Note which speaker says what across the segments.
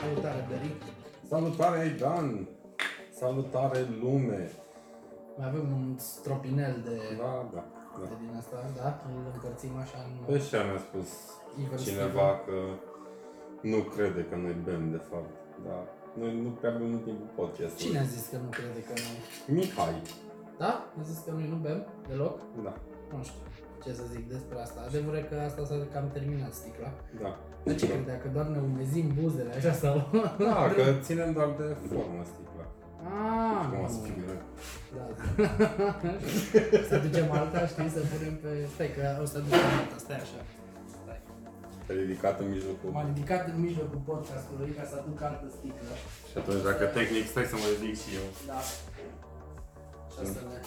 Speaker 1: Salutare, Dăric.
Speaker 2: Salutare, Aidan! Salutare, lume!
Speaker 1: Mai avem un stropinel de,
Speaker 2: Da, da,
Speaker 1: de
Speaker 2: da.
Speaker 1: din asta, da? Îl încărțim așa în...
Speaker 2: Pe ce mi-a spus
Speaker 1: Iver
Speaker 2: cineva că nu crede că noi bem, de fapt. Da. Noi nu prea bem în timpul podcastului.
Speaker 1: Cine a zis că nu crede că noi...
Speaker 2: Mihai.
Speaker 1: Da? A zis că noi nu bem deloc?
Speaker 2: Da,
Speaker 1: Nu știu ce să zic despre asta. Adevărul e că asta s-a cam terminat sticla.
Speaker 2: da.
Speaker 1: De ce credea? Că doar ne umezim buzele așa sau...
Speaker 2: Da, că ținem doar de formă sticla.
Speaker 1: Ah,
Speaker 2: Cum
Speaker 1: nu.
Speaker 2: să figură.
Speaker 1: Da. să ducem alta, știi, să punem pe... Stai că o să ducem alta, stai așa. Stai.
Speaker 2: Te ridicat în mijlocul.
Speaker 1: M-am ridicat în mijlocul podcastului ca să aduc altă sticlă.
Speaker 2: Și atunci, dacă tehnic, stai să mă ridic și eu.
Speaker 1: Da. Și asta ne...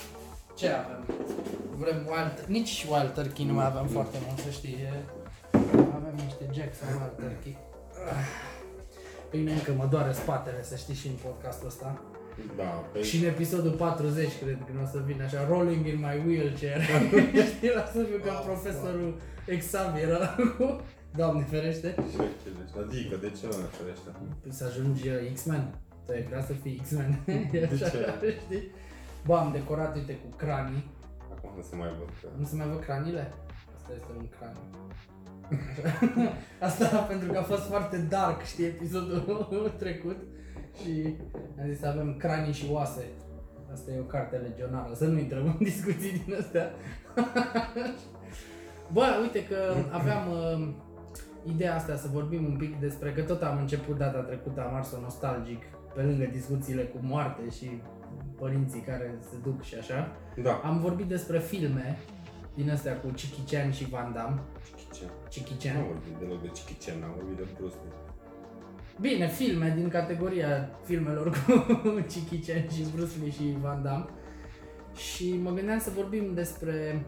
Speaker 1: Ce avem? Vrem wild... Nici wild turkey nu mai avem foarte mult, să știi. E... Avem niște Jackson wild turkey. Ah. Pe mine încă mă doare spatele, să știi, și în podcastul ăsta.
Speaker 2: Da, pe...
Speaker 1: Și în episodul 40, cred că nu o să vină așa, rolling in my wheelchair. Știi, la să fiu ca profesorul Xavier ăla cu... Doamne ferește.
Speaker 2: Adică, de ce nu ne ferește?
Speaker 1: Păi să ajungi uh, X-Men. Tu ai vrea să fii X-Men. E
Speaker 2: De
Speaker 1: așa,
Speaker 2: ce?
Speaker 1: știi? Bă, am decorat, uite, cu cranii.
Speaker 2: Acum nu se mai văd că...
Speaker 1: Nu se mai văd cranile? Asta este un craniu. Asta pentru că a fost foarte dark, știi, episodul trecut. Și am zis să avem cranii și oase. Asta e o carte legionară, să nu intrăm în discuții din astea. Bă, uite că aveam uh, ideea asta să vorbim un pic despre că tot am început data trecută, am ars nostalgic, pe lângă discuțiile cu moarte și părinții care se duc și așa.
Speaker 2: Da.
Speaker 1: Am vorbit despre filme din astea cu Jackie Chan și Van Damme.
Speaker 2: Chicicen.
Speaker 1: Jackie
Speaker 2: Nu am
Speaker 1: Chan.
Speaker 2: vorbit deloc de Chicicen, am vorbit de Bruce Lee.
Speaker 1: Bine, filme din categoria filmelor cu Jackie Chan și Bruce Lee și Van Damme. Și mă gândeam să vorbim despre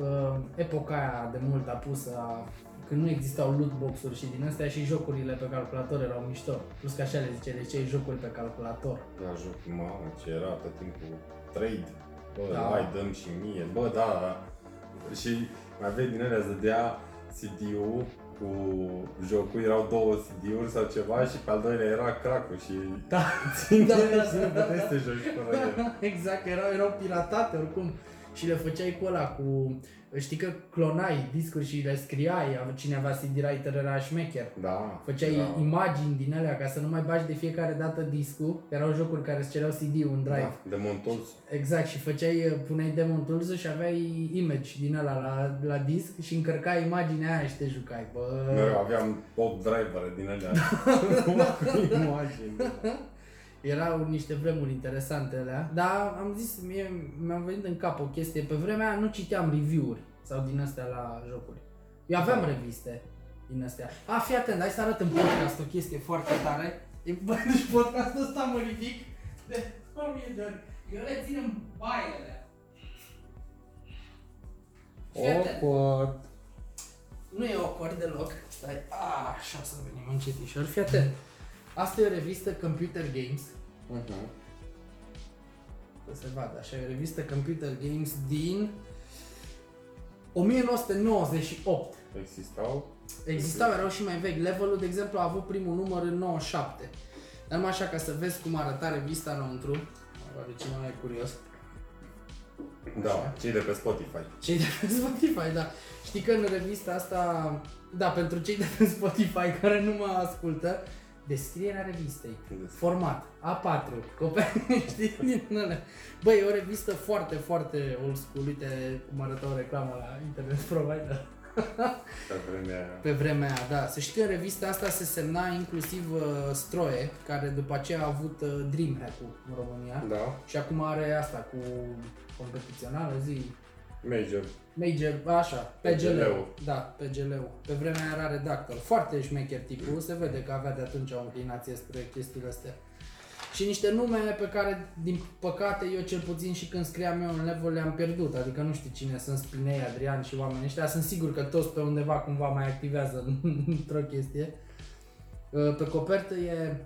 Speaker 1: uh, epoca aia de mult apusă a când nu existau lootbox-uri și din astea și jocurile pe calculator erau mișto. Plus că așa le zice, de ce jocuri pe calculator.
Speaker 2: Da, joc, mamă, ce era tot timpul trade. Bă,
Speaker 1: Da.
Speaker 2: da. hai, dăm și mie. Bă, da, da. Și mai aveai din alea, îți dădea CD-ul cu jocul, erau două CD-uri sau ceva și pe al doilea era crack-ul și
Speaker 1: Da,
Speaker 2: țineai
Speaker 1: da,
Speaker 2: și nu
Speaker 1: da,
Speaker 2: puteai
Speaker 1: da.
Speaker 2: să te joci fără el.
Speaker 1: exact, erau, erau piratate oricum. Și le făceai cu ăla, cu... Știi că clonai discuri și le scriai, cine avea CD writer era șmecher.
Speaker 2: Da.
Speaker 1: Făceai
Speaker 2: da.
Speaker 1: imagini din alea ca să nu mai bagi de fiecare dată discul. Erau jocuri care îți cereau CD-ul în drive.
Speaker 2: Da, de Montolz.
Speaker 1: Exact, și făceai, puneai demon tools și aveai image din ăla la, la disc și încărcai imaginea aia și te jucai. Bă,
Speaker 2: Mereu aveam 8 drivere din alea. cu imagini.
Speaker 1: Erau niște vremuri interesante alea, dar am zis, mie mi-a venit în cap o chestie, pe vremea aia nu citeam review-uri sau din astea la jocuri. Eu aveam reviste din astea. A, fii atent, hai să arăt în podcast o chestie foarte tare. E, bă, deci podcastul ăsta mă ridic de o mie de ori. Eu le țin în baile. Fii atent.
Speaker 2: Awkward.
Speaker 1: Nu e awkward deloc. Stai, a, așa să venim încetișor. Fii atent. Asta e o revistă Computer Games.
Speaker 2: Mhm.
Speaker 1: Să se vadă, așa, e o revistă Computer Games din 1998.
Speaker 2: Existau?
Speaker 1: Existau, erau și mai vechi. Levelul, de exemplu, a avut primul număr în 97. Dar numai așa ca să vezi cum arăta revista înăuntru. Oare cine mai e curios?
Speaker 2: Da, cei de pe Spotify.
Speaker 1: Cei de pe Spotify, da. Știi că în revista asta, da, pentru cei de pe Spotify care nu mă ascultă, descrierea revistei. Format A4, copii, știi, din alea. Băi, e o revistă foarte, foarte old school. Uite cum arăta o reclamă la internet provider.
Speaker 2: Pe vremea aia.
Speaker 1: Pe vremea aia, da. Să știi că în revista asta se semna inclusiv uh, Stroie, care după aceea a avut uh, Dreamhack-ul în România.
Speaker 2: Da,
Speaker 1: Și acum are asta cu competițională, zi,
Speaker 2: Major.
Speaker 1: Major, așa, PGL-ul.
Speaker 2: PGL-ul.
Speaker 1: Da, PGL-ul. Pe vremea aia era redactor. Foarte șmecher tipul, se vede că avea de atunci o înclinație spre chestiile astea. și niște nume pe care, din păcate, eu cel puțin și când scriam eu în level le-am pierdut. Adică nu știu cine sunt Spinei, Adrian și oamenii ăștia. Sunt sigur că toți pe undeva cumva mai activează într-o chestie. Uh, Pe copertă e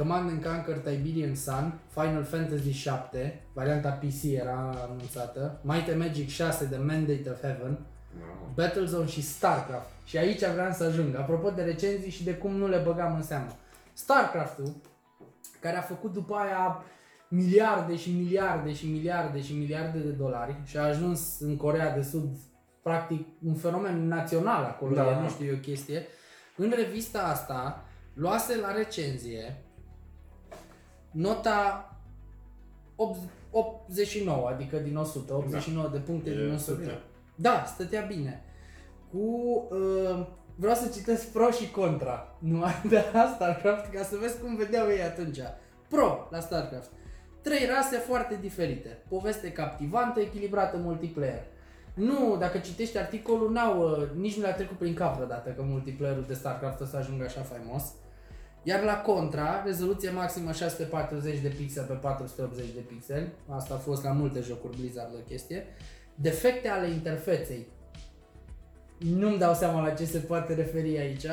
Speaker 1: Command and Conquer Tiberian Sun, Final Fantasy 7, varianta PC era anunțată, Might and Magic 6 The Mandate of Heaven,
Speaker 2: Wow.
Speaker 1: Battlezone și StarCraft. Și aici vreau să ajung. Apropo de recenzii și de cum nu le băgam în seamă. StarCraft-ul, care a făcut după aia miliarde și miliarde și miliarde și miliarde de dolari și a ajuns în Corea de Sud practic un fenomen național acolo,
Speaker 2: Da.
Speaker 1: e, nu știu, e o chestie. În revista asta luase la recenzie nota 8 89, adică din 100, 89 de puncte
Speaker 2: E
Speaker 1: din 100.
Speaker 2: stătea.
Speaker 1: Da, stătea bine. Cu... Uh, vreau să citesc pro și contra numai de la StarCraft ca să vezi cum vedeau ei atunci. Pro la StarCraft. Trei rase foarte diferite. Poveste captivantă, echilibrată multiplayer. Nu, dacă citești articolul, n-au, uh, nici nu le-a trecut prin cap vreodată că multiplayerul de StarCraft o să ajungă așa faimos. Iar la contra, rezoluție maximă 640 de pixel pe 480 de pixeli. Asta a fost la multe jocuri Blizzard o chestie. Defecte ale interfeței. Nu-mi dau seama la ce se poate referi aici.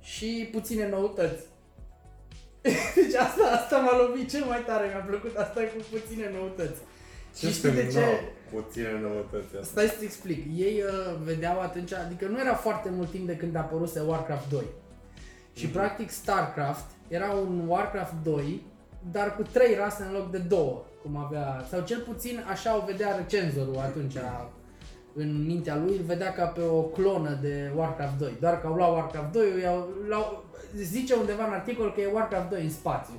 Speaker 1: Și puține noutăți. Deci asta, asta m-a lovit cel mai tare, mi-a plăcut asta cu puține noutăți.
Speaker 2: Ce
Speaker 1: și știi de ce?
Speaker 2: nou, Puține noutăți asta.
Speaker 1: Stai să-ți explic. Ei uh, vedeau atunci, adică nu era foarte mult timp de când a apăruse Warcraft 2. Și
Speaker 2: Mhm.
Speaker 1: practic StarCraft era un Warcraft 2, dar cu trei rase în loc de două, cum avea, sau cel puțin așa o vedea recenzorul atunci în mintea lui, îl vedea ca pe o clonă de Warcraft 2. Doar că au luat Warcraft 2, i-au, l-au, zice undeva în articol că e Warcraft 2 în spațiu.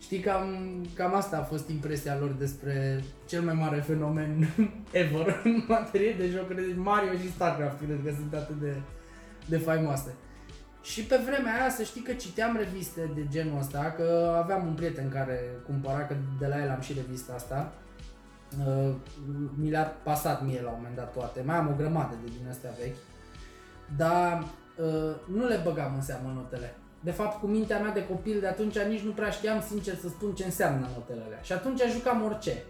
Speaker 1: Știi, cam, cam asta a fost impresia lor despre cel mai mare fenomen ever în materie de jocuri. Deci Mario și StarCraft cred că sunt atât de, de faimoase. Și pe vremea aia să știi că citeam reviste de genul ăsta, că aveam un prieten care cumpăra, că de la el am și revista asta. Uh, Mi le-a pasat mie la un moment dat toate, mai am o grămadă de din astea vechi. Dar uh, nu le băgam în seamă notele. De fapt, cu mintea mea de copil de atunci nici nu prea știam sincer să spun ce înseamnă notele alea. Și atunci jucam orice.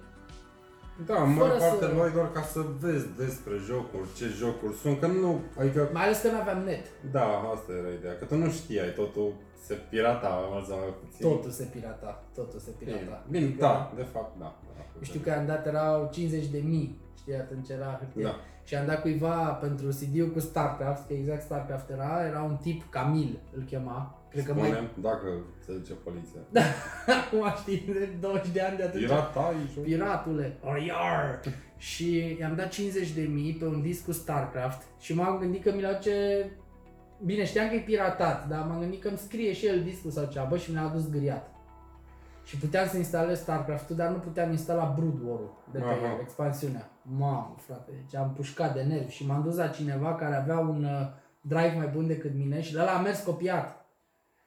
Speaker 2: Da, în
Speaker 1: Fără
Speaker 2: mare parte
Speaker 1: să-
Speaker 2: luai doar ca să vezi despre jocuri, ce jocuri sunt, că nu, adică,
Speaker 1: Mai ales că nu aveam net.
Speaker 2: da, asta era ideea, că tu nu știai, totul se pirata, mult sau mai puțin.
Speaker 1: Totul se pirata. Totul se pirata.
Speaker 2: Bine, Bine, da, de fapt, da. da.
Speaker 1: Știu că am dat erau 50 de mii, știi, atunci era hârtie.
Speaker 2: Da.
Speaker 1: Și am dat cuiva pentru CD-ul cu StarCraft, că exact StarCraft era, era un tip, Camil îl chema. Cred că mai...
Speaker 2: Spunem, dacă se duce poliția.
Speaker 1: Da, acum știi, de 20 de ani de atunci.
Speaker 2: Pirata aici.
Speaker 1: Piratule, Oriar! Și i-am dat 50 de mii pe un disc cu StarCraft și m-am gândit că mi l ce... Bine, știam că e piratat, dar m-am gândit că îmi scrie și el discul sau ceva și mi l-a adus gâriat. Și puteam să instalez StarCraft-ul, dar nu puteam instala Brood War-ul de pe
Speaker 2: Aha.
Speaker 1: el, expansiunea. Mamă, frate, deci am pușcat de nervi și m-am dus la cineva care avea un uh, drive mai bun decât mine și ăla a mers copiat.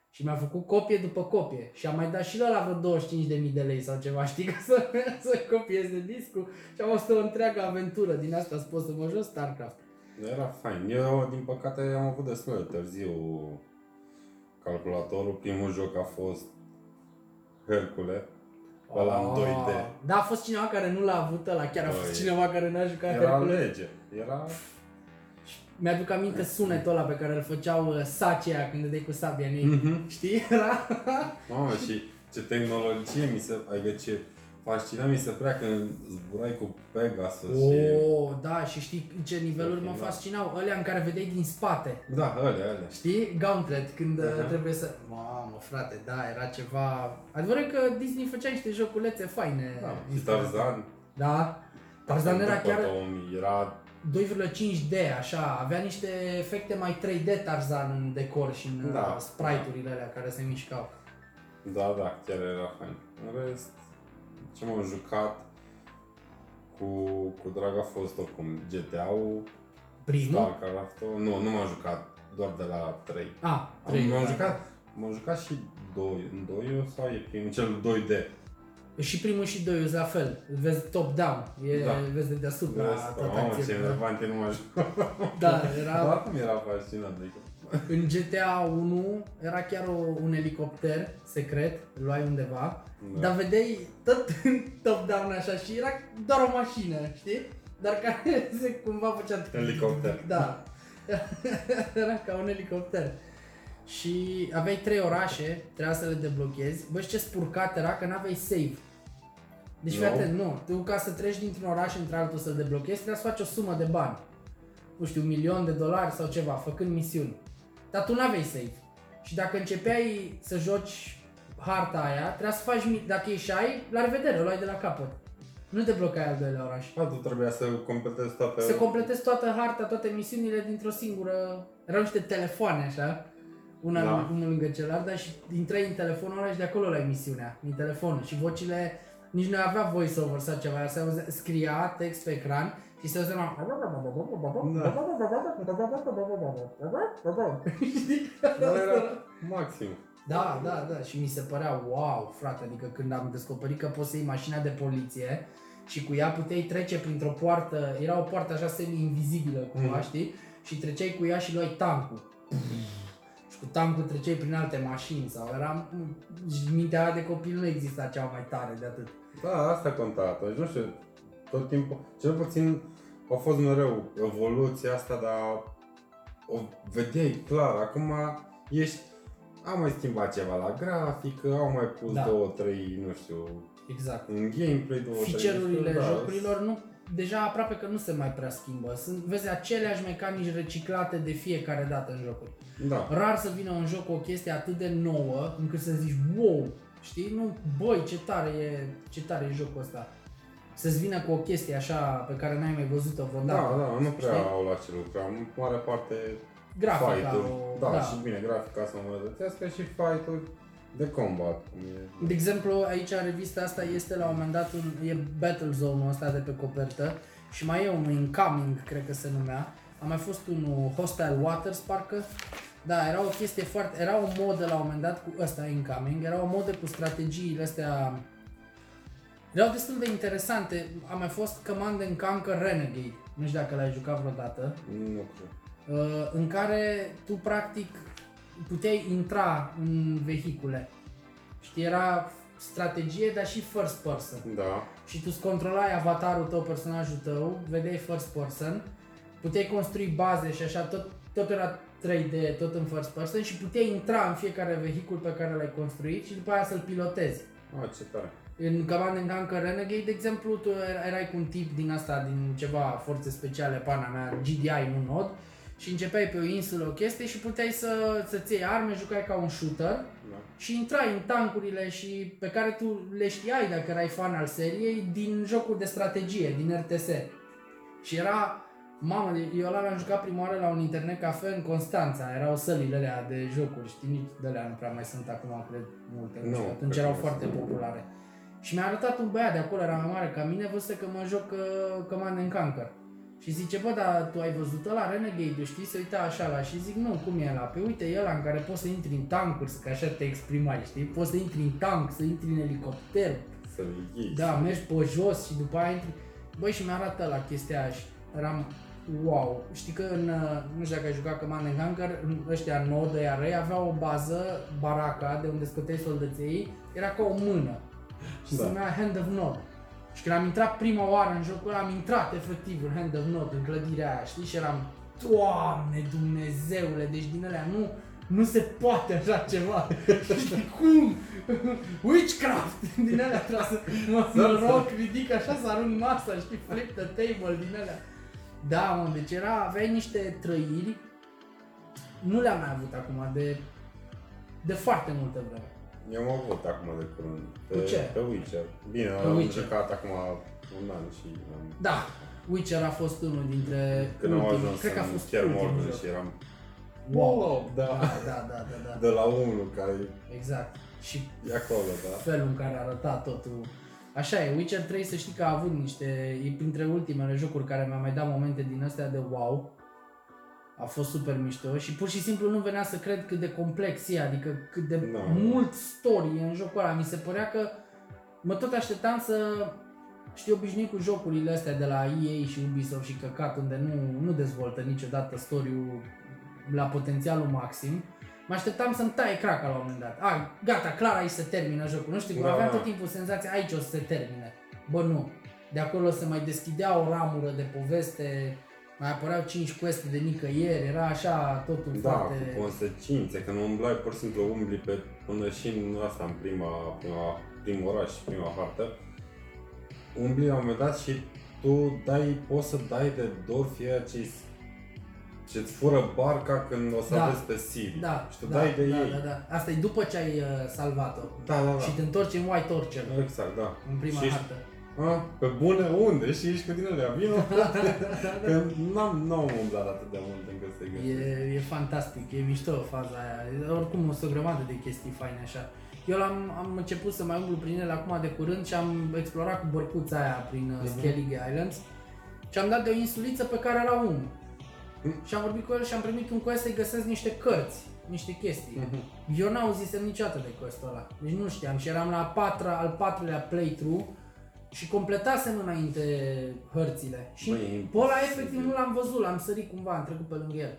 Speaker 1: Și mi-a făcut copie după copie și am mai dat și la la vreo 25.000 de lei sau ceva, știi, ca să, să copiez de discul și am fost o întreagă aventură din asta să pot să mă joc StarCraft.
Speaker 2: Era fain. Eu, din păcate, am avut destul de târziu calculatorul. Primul joc a fost Hercule. Ăla în 2D.
Speaker 1: Ah, Da, a fost cineva care nu l-a avut ăla, chiar a fost
Speaker 2: Băi,
Speaker 1: cineva care n-a jucat
Speaker 2: Era
Speaker 1: Hercules.
Speaker 2: lege. Era...
Speaker 1: Mi-aduc aminte sunetul ăla pe care îl făceau uh, sacea când dădeai cu sabia în ei.
Speaker 2: Mhm.
Speaker 1: Știi? Era...
Speaker 2: Mamă, și ce tehnologie mi se... Adică ce fascina mi se prea când zburai cu Pegasus și...
Speaker 1: Oh, da, și știi ce niveluri mă
Speaker 2: Da.
Speaker 1: fascinau? Alea în care vedeai din spate.
Speaker 2: Da, alea, alea.
Speaker 1: Știi? Gauntlet, când uh
Speaker 2: Aha.
Speaker 1: trebuie să... Mamă, frate, da, era ceva... Adevărul că Disney făcea niște joculețe faine.
Speaker 2: Da, și
Speaker 1: inspirate.
Speaker 2: Tarzan.
Speaker 1: Da. Tarzan era
Speaker 2: După
Speaker 1: chiar
Speaker 2: 2000, era...
Speaker 1: 2,5D, așa, avea niște efecte mai 3D Tarzan în decor și în
Speaker 2: Da.
Speaker 1: da. sprite-urile alea care se mișcau.
Speaker 2: Da, da, chiar era fain. În rest, ce m-am jucat cu, cu drag a fost oricum GTA-ul,
Speaker 1: Primul?
Speaker 2: StarCraft-ul. Nu, nu m-am jucat, doar de la 3.
Speaker 1: A,
Speaker 2: Am,
Speaker 1: 3.
Speaker 2: m-am jucat, m-am jucat și 2, în 2 sau e primul, cel 2D.
Speaker 1: Și primul și doi la fel. Vezi top-down. E,
Speaker 2: Da.
Speaker 1: Vezi de deasupra
Speaker 2: Vezi,
Speaker 1: toată
Speaker 2: Mamă, ce
Speaker 1: acțiunea.
Speaker 2: enervant e, nu m-am jucat.
Speaker 1: Da,
Speaker 2: Dar
Speaker 1: era...
Speaker 2: acum era fascinant, adică
Speaker 1: În GTA 1 era chiar o, un elicopter secret, îl luai undeva,
Speaker 2: Da.
Speaker 1: dar vedeai tot în top-down așa și era doar o mașină, știi? Dar care se cumva făcea...
Speaker 2: Elicopter.
Speaker 1: Da. era ca un elicopter. Și aveai trei orașe, trebuia să le deblochezi. Bă, și ce spurcat era că n-aveai save. Deci
Speaker 2: Nu?
Speaker 1: fii atent, nu. Tu ca să treci dintr-un oraș într-altul să-l deblochezi, trebuie să faci o sumă de bani. Nu știu, un milion de dolari sau ceva, făcând misiuni. Dar tu n-aveai save. Și dacă începeai să joci harta aia, trebuia să faci, mi- dacă ieșai, la revedere, o luai de la capăt. Nu deblocai al doilea oraș.
Speaker 2: A, tu trebuia să completezi toate...
Speaker 1: Să completezi toată harta, toate misiunile dintr-o singură... Erau niște telefoane așa, una
Speaker 2: Da.
Speaker 1: da. unul lângă celălalt, dar și intrai în telefonul ăla și de acolo la emisiunea, din telefon. Și vocile, nici nu avea voice-over sau ceva, se auzea, scria text pe ecran și se auzea Știi?
Speaker 2: Dar era maxim.
Speaker 1: Da, da, da. Și mi se părea wow, frate, adică când am descoperit că poți să iei mașina de poliție și cu ea puteai trece printr-o poartă, era o poartă așa semi-invizibilă cumva,
Speaker 2: Mhm.
Speaker 1: știi? Și treceai cu ea și luai tancul. Și cu tancul treceai prin alte mașini sau eram... Și mintea aia de copil nu exista cea mai tare de atât.
Speaker 2: Da, asta conta atunci, nu știu, tot timpul, cel puțin a fost mereu evoluția asta, dar o vedeai clar, acum ești, am mai schimbat ceva la grafică, au mai pus
Speaker 1: Da.
Speaker 2: două, trei, nu știu,
Speaker 1: Exact.
Speaker 2: în gameplay, două, trei,
Speaker 1: Feature-urile
Speaker 2: da,
Speaker 1: jocurilor nu, deja aproape că nu se mai prea schimbă. Sunt, vezi, aceleași mecanici reciclate de fiecare dată în jocuri.
Speaker 2: Da,
Speaker 1: Rar să vină un joc cu o chestie atât de nouă încât să zici wow, știi? Nu, băi, ce tare e, ce tare e jocul ăsta. Să-ți vină cu o chestie așa pe care n-ai mai văzut-o
Speaker 2: da,
Speaker 1: vreodată.
Speaker 2: da, nu prea
Speaker 1: știi?
Speaker 2: au la ce lucra, în mare parte
Speaker 1: Grafica,
Speaker 2: fight-uri,
Speaker 1: o,
Speaker 2: da,
Speaker 1: da.
Speaker 2: și bine, grafica să îmbunătățească și fight-uri de combat, cum e.
Speaker 1: De exemplu, aici în revista asta este la un moment dat un, e Battle Zone-ul ăsta de pe copertă și mai e unul Incoming, cred că se numea. A mai fost unul Hostile Waters, parcă. Da, era o chestie foarte... Era o modă la un moment dat cu ăsta Incoming, era o modă cu strategiile astea... Erau destul de interesante. A mai fost Command and Conquer Renegade. Nu știu dacă l-ai jucat vreodată.
Speaker 2: Nu cred.
Speaker 1: Uh, în care tu practic puteai intra în vehicule. Știi, era strategie, dar și first person.
Speaker 2: Da,
Speaker 1: Și tu îți controlai avatarul tău, personajul tău, vedeai first person, puteai construi baze și așa, tot, tot era 3D, tot în first person și puteai intra în fiecare vehicul pe care l-ai construit și după aia să-l pilotezi.
Speaker 2: a, ce tare.
Speaker 1: În Command and Conquer Renegade, de exemplu, tu era- erai cu un tip din asta, din ceva forțe speciale, pana mea, GDI, nu nod, și începeai pe o insulă o chestie și puteai să, să-ți iei arme, jucai ca un shooter
Speaker 2: Da.
Speaker 1: și intrai în tancurile și pe care tu le știai dacă erai fan al seriei din jocuri de strategie, din RTS. Și era, mamă, eu ăla l-am jucat prima oară la un internet cafe în Constanța, erau sălile alea de jocuri, știi, nici de alea nu prea mai sunt acum, cred, multe, nu
Speaker 2: Nu,
Speaker 1: știu, atunci
Speaker 2: cred
Speaker 1: erau
Speaker 2: că
Speaker 1: foarte
Speaker 2: sunt.
Speaker 1: populare. Și mi-a arătat un băiat de acolo, era mai mare ca mine, văzuse că mă joc uh, Command and Conquer. Și zice, bă, dar tu ai văzut ăla Renegade, știi? Se uita așa la și zic, nu, cum e ăla? Pe uite, e ăla în care poți să intri în tancuri, că așa te exprimai, știi? Poți să intri în tank, să intri în elicopter,
Speaker 2: Să le iei.
Speaker 1: da, mergi pe jos și după aia intri... Băi, și mi-a arătat la chestia aia și eram wow. Știi că în, uh, nu știu dacă ai jucat Command and Conquer, în ăștia nouă de răi avea o bază, baraca, de unde scoteai soldăței, era ca o mână. Și
Speaker 2: Da.
Speaker 1: se numea Hand of Nod. Și când am intrat prima oară în jocul ăla, am intrat efectiv în Hand of Nod, în clădirea aia, știi? Și eram, Doamne Dumnezeule, deci din alea nu, nu se poate așa ceva. Știi cum? Witchcraft! Din alea trebuie să mă, mă rog, ridic așa să arunc masa, știi? Flip the table din alea. Da, mă, deci era, aveai niște trăiri, nu le-am mai avut acum de, de foarte multă vreme.
Speaker 2: Eu am avut acum de curând. Pe,
Speaker 1: Cu ce?
Speaker 2: Pe Witcher. Bine,
Speaker 1: Pe
Speaker 2: am
Speaker 1: Witcher.
Speaker 2: jucat acum un an și am...
Speaker 1: Da, Witcher a fost unul dintre
Speaker 2: Când am
Speaker 1: ultimii,
Speaker 2: ajuns
Speaker 1: cred că a
Speaker 2: în
Speaker 1: fost
Speaker 2: chiar
Speaker 1: ultimul
Speaker 2: Morgan
Speaker 1: joc.
Speaker 2: și eram...
Speaker 1: Wow.
Speaker 2: da.
Speaker 1: Da, da, da, da, da.
Speaker 2: De la unul care
Speaker 1: Exact. Și
Speaker 2: e acolo, da.
Speaker 1: felul în care arăta totul. Așa e, Witcher 3 să știi că a avut niște, e printre ultimele jocuri care mi-au mai dat momente din astea de wow. A fost super mișto și pur și simplu nu venea să cred cât de complex e, adică cât de
Speaker 2: Da.
Speaker 1: mult story e în jocul ăla. Mi se părea că mă tot așteptam să știi obișnuit cu jocurile astea de la EA și Ubisoft și căcat unde nu, nu dezvoltă niciodată story-ul la potențialul maxim. Mă așteptam să-mi taie craca la un moment dat. A, gata, clar aici se termină jocul. Nu știu,
Speaker 2: Da,
Speaker 1: da, aveam
Speaker 2: da.
Speaker 1: tot timpul senzația aici o să se termine. Bă, nu. De acolo se mai deschidea o ramură de poveste, mai apăreau 5 queste de nicăieri, era așa totul
Speaker 2: Da,
Speaker 1: foarte...
Speaker 2: cu consecințe, că nu umblai pur și simplu umbli pe, până și în asta, în prima, prima, primul oraș, prima hartă. Umbli la un moment dat și tu dai, poți să dai de dor fie ce ce-ți fură barca când o să
Speaker 1: Da.
Speaker 2: aveți pe Siri.
Speaker 1: Da,
Speaker 2: și tu
Speaker 1: da,
Speaker 2: dai de
Speaker 1: da,
Speaker 2: ei.
Speaker 1: da, da. Asta e după ce ai uh, salvat-o.
Speaker 2: Da, da, da.
Speaker 1: Și te întorci în White Orchard,
Speaker 2: Exact, da.
Speaker 1: în prima
Speaker 2: și ești,
Speaker 1: hartă.
Speaker 2: A, pe bune, unde? Și ești cu din alea, vino, frate. Că n-am, n-am umblat atât de mult încât să-i
Speaker 1: E,
Speaker 2: găsesc.
Speaker 1: e fantastic, e mișto faza aia. Oricum o să o grămadă de chestii faine așa. Eu am, am început să mai umblu prin ele acum de curând și am explorat cu bărcuța aia prin uh,
Speaker 2: Mhm.
Speaker 1: Skellige Islands și am dat de o insuliță pe care era unul.
Speaker 2: Mhm.
Speaker 1: Și am vorbit cu el și am primit un quest să-i găsesc niște cărți, niște chestii.
Speaker 2: Mhm.
Speaker 1: Eu n-auzisem niciodată de questul ăla. Deci nu știam și eram la a patra, al patrulea playthrough și completasem înainte hărțile. Și
Speaker 2: Băi, e
Speaker 1: pe ăla
Speaker 2: imposibil.
Speaker 1: efectiv nu l-am văzut, l-am sărit cumva, am trecut pe lângă el.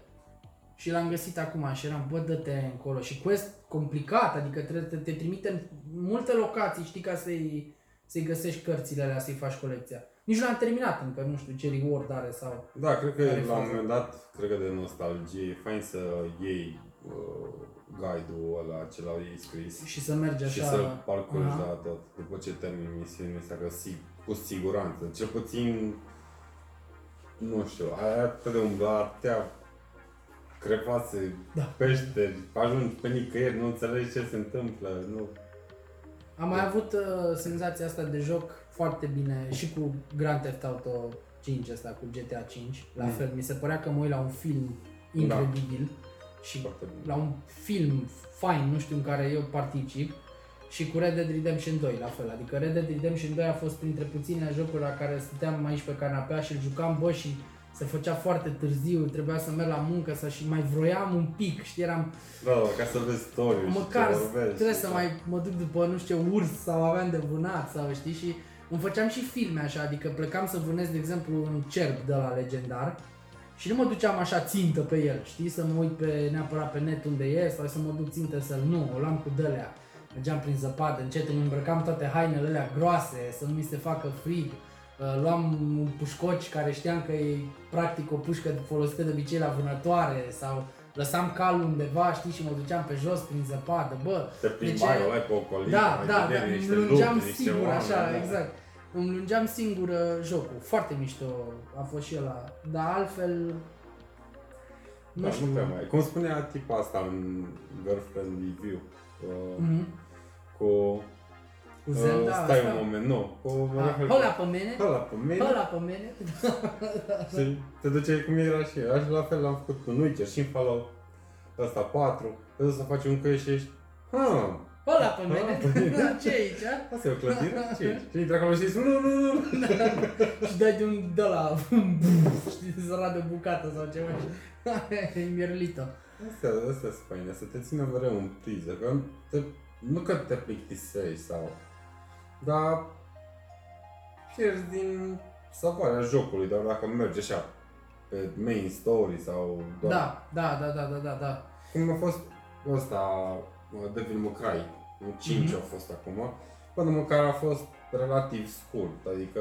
Speaker 1: Și l-am găsit acum și eram, bă, dă-te încolo. Și quest complicat, adică trebuie să te trimite în multe locații, știi, ca să-i, să-i găsești cărțile alea, să-i faci colecția. Nici nu l-am terminat încă, nu știu ce reward are sau...
Speaker 2: Da, cred că
Speaker 1: Care
Speaker 2: la un
Speaker 1: fază?
Speaker 2: moment dat, cred că de nostalgie, e fain să iei uh, guide-ul ăla ce l-au ei scris
Speaker 1: Și să mergi așa...
Speaker 2: și să parcurgi
Speaker 1: Aha.
Speaker 2: la tot. După ce termin misiunea asta, că si- cu siguranță, cel puțin, nu știu, ai atât de umblat, atâtea crevase,
Speaker 1: Da.
Speaker 2: peșteri, ajungi pe nicăieri, nu înțelegi ce se întâmplă, nu...
Speaker 1: Am mai avut uh, senzația asta de joc foarte bine și cu Grand Theft Auto 5 ăsta, cu GTA 5. La
Speaker 2: Mm.
Speaker 1: fel, mi se părea că mă uit la un film incredibil și
Speaker 2: Foarte bine.
Speaker 1: la un film fain, nu știu, în care eu particip și cu Red Dead Redemption 2 la fel. Adică Red Dead Redemption 2 a fost printre puținele jocuri la care stăteam aici pe canapea și îl jucam, bă, și se făcea foarte târziu, trebuia să merg la muncă sau și mai vroiam un pic, știi, eram
Speaker 2: Da, da, ca să vezi story
Speaker 1: măcar
Speaker 2: și ce vorbești.
Speaker 1: trebuie
Speaker 2: și
Speaker 1: să
Speaker 2: da.
Speaker 1: mai mă duc după, nu știu, urs sau aveam de vânat sau știi și îmi făceam și filme așa, adică plecam să vânez, de exemplu, un cerb de la legendar și nu mă duceam așa țintă pe el, știi, să mă uit pe, neapărat pe net unde e sau să mă duc țintă să-l, nu, o luam cu dălea, mergeam prin zăpadă, încet îmi îmbrăcam toate hainele alea groase, să nu mi se facă frig, Uh, luam un pușcoci care știam că e practic o pușcă folosită de obicei la vânătoare sau lăsam calul undeva, știi, și mă duceam pe jos prin zăpadă, bă,
Speaker 2: Te plimbai,
Speaker 1: ce-
Speaker 2: o luai pe ocolit,
Speaker 1: da,
Speaker 2: mai
Speaker 1: da, da,
Speaker 2: vedeai
Speaker 1: îmi
Speaker 2: niște
Speaker 1: lungeam
Speaker 2: lupi, niște
Speaker 1: singur
Speaker 2: oameni,
Speaker 1: așa,
Speaker 2: da.
Speaker 1: exact. Îmi lungeam singur uh, jocul. Foarte mișto a fost și ăla. Dar altfel, nu
Speaker 2: Da,
Speaker 1: știu.
Speaker 2: nu prea mai. Cum spunea tipa asta în Girlfriend Review, uh,
Speaker 1: Mhm.
Speaker 2: cu...
Speaker 1: Cu Zelda
Speaker 2: uh, stai
Speaker 1: asta?
Speaker 2: un moment, nu. Cu...
Speaker 1: Ah, Hola pe mine,
Speaker 2: Ăla pe mine.
Speaker 1: hola pe mine.
Speaker 2: Și te duceai cum era și eu. Așa la fel l-am făcut cu Witcher și în Fallout ăsta 4. Te duci să faci un căi și ești... Ha,
Speaker 1: Hola pe
Speaker 2: Ah,
Speaker 1: mine.
Speaker 2: pe
Speaker 1: Ce e aici?
Speaker 2: asta e o clădire? Ce e? Și intri acolo și zici, nu, nu, nu, nu.
Speaker 1: Și dai de un de la știi, să rade o bucată sau ceva. E mierlită.
Speaker 2: Astea, astea sunt faine, să te țină mereu în priză, că te, nu că te plictisești sau... Dar pierzi din savoarea jocului, dar dacă mergi așa pe main story sau doar...
Speaker 1: Da, da, da, da, da, da, da.
Speaker 2: Cum a fost ăsta, Devil May Cry, 5
Speaker 1: Mhm.
Speaker 2: a fost acum, până măcar a fost relativ scurt, adică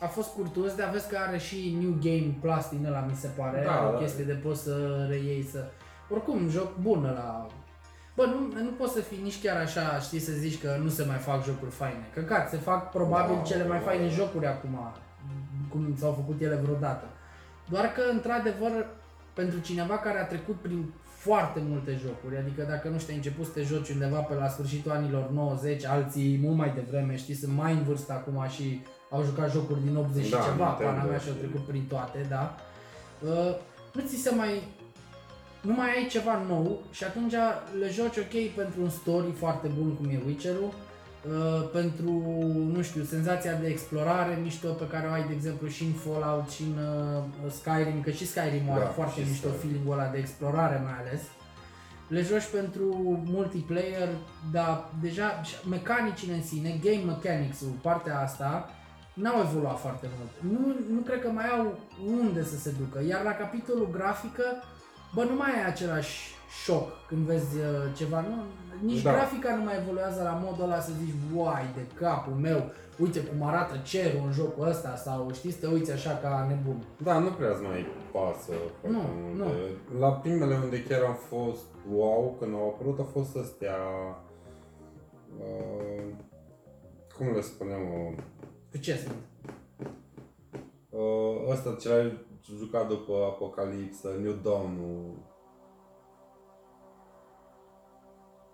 Speaker 1: A fost curtos, dar vezi că are și New Game Plus din ăla, mi se pare.
Speaker 2: Da,
Speaker 1: o
Speaker 2: da.
Speaker 1: chestie de poți să reiei, să... Oricum, joc bun la. Bă, nu, nu poți să fii nici chiar așa, știi, să zici că nu se mai fac jocuri faine. Căcat, se fac probabil
Speaker 2: Da,
Speaker 1: cele mai
Speaker 2: da,
Speaker 1: faine
Speaker 2: da.
Speaker 1: jocuri acum, cum s-au făcut ele vreodată. Doar că, într-adevăr, pentru cineva care a trecut prin foarte multe jocuri, adică dacă nu știu, ai început să te joci undeva pe la sfârșitul anilor 90, alții mult mai devreme, știi, sunt mai în vârstă acum și au jucat jocuri din 80
Speaker 2: Da,
Speaker 1: și ceva,
Speaker 2: Nintendo
Speaker 1: pana mea și au
Speaker 2: și-
Speaker 1: trecut prin toate, da. Uh, nu ți se mai nu mai ai ceva nou și atunci le joci ok pentru un story foarte bun cum e Witcher-ul, uh, pentru, nu știu, senzația de explorare mișto pe care o ai, de exemplu, și în Fallout și în uh, Skyrim, că și Skyrim are
Speaker 2: Da,
Speaker 1: foarte
Speaker 2: și
Speaker 1: mișto
Speaker 2: Skyrim.
Speaker 1: feeling-ul ăla de explorare mai ales. Le joci pentru multiplayer, dar deja și mecanicile în sine, game mechanics-ul, partea asta, n-au evoluat foarte mult. Nu, nu cred că mai au unde să se ducă. Iar la capitolul grafică, Bă, nu mai ai același șoc când vezi uh, ceva, nu? Nici
Speaker 2: Da.
Speaker 1: grafica nu mai evoluează la modul ăla să zici, uai, de capul meu, uite cum arată cerul în jocul ăsta sau știți, să te uiți așa ca nebun.
Speaker 2: Da, nu prea îți mai pasă foarte
Speaker 1: Nu,
Speaker 2: multe. La primele unde chiar am fost wow, când au apărut, a fost astea... Uh, cum le spunem? Uh,
Speaker 1: Cu ce sunt?
Speaker 2: uh, ăsta ce l-ai jucat după Apocalipsă, New Dawn-ul.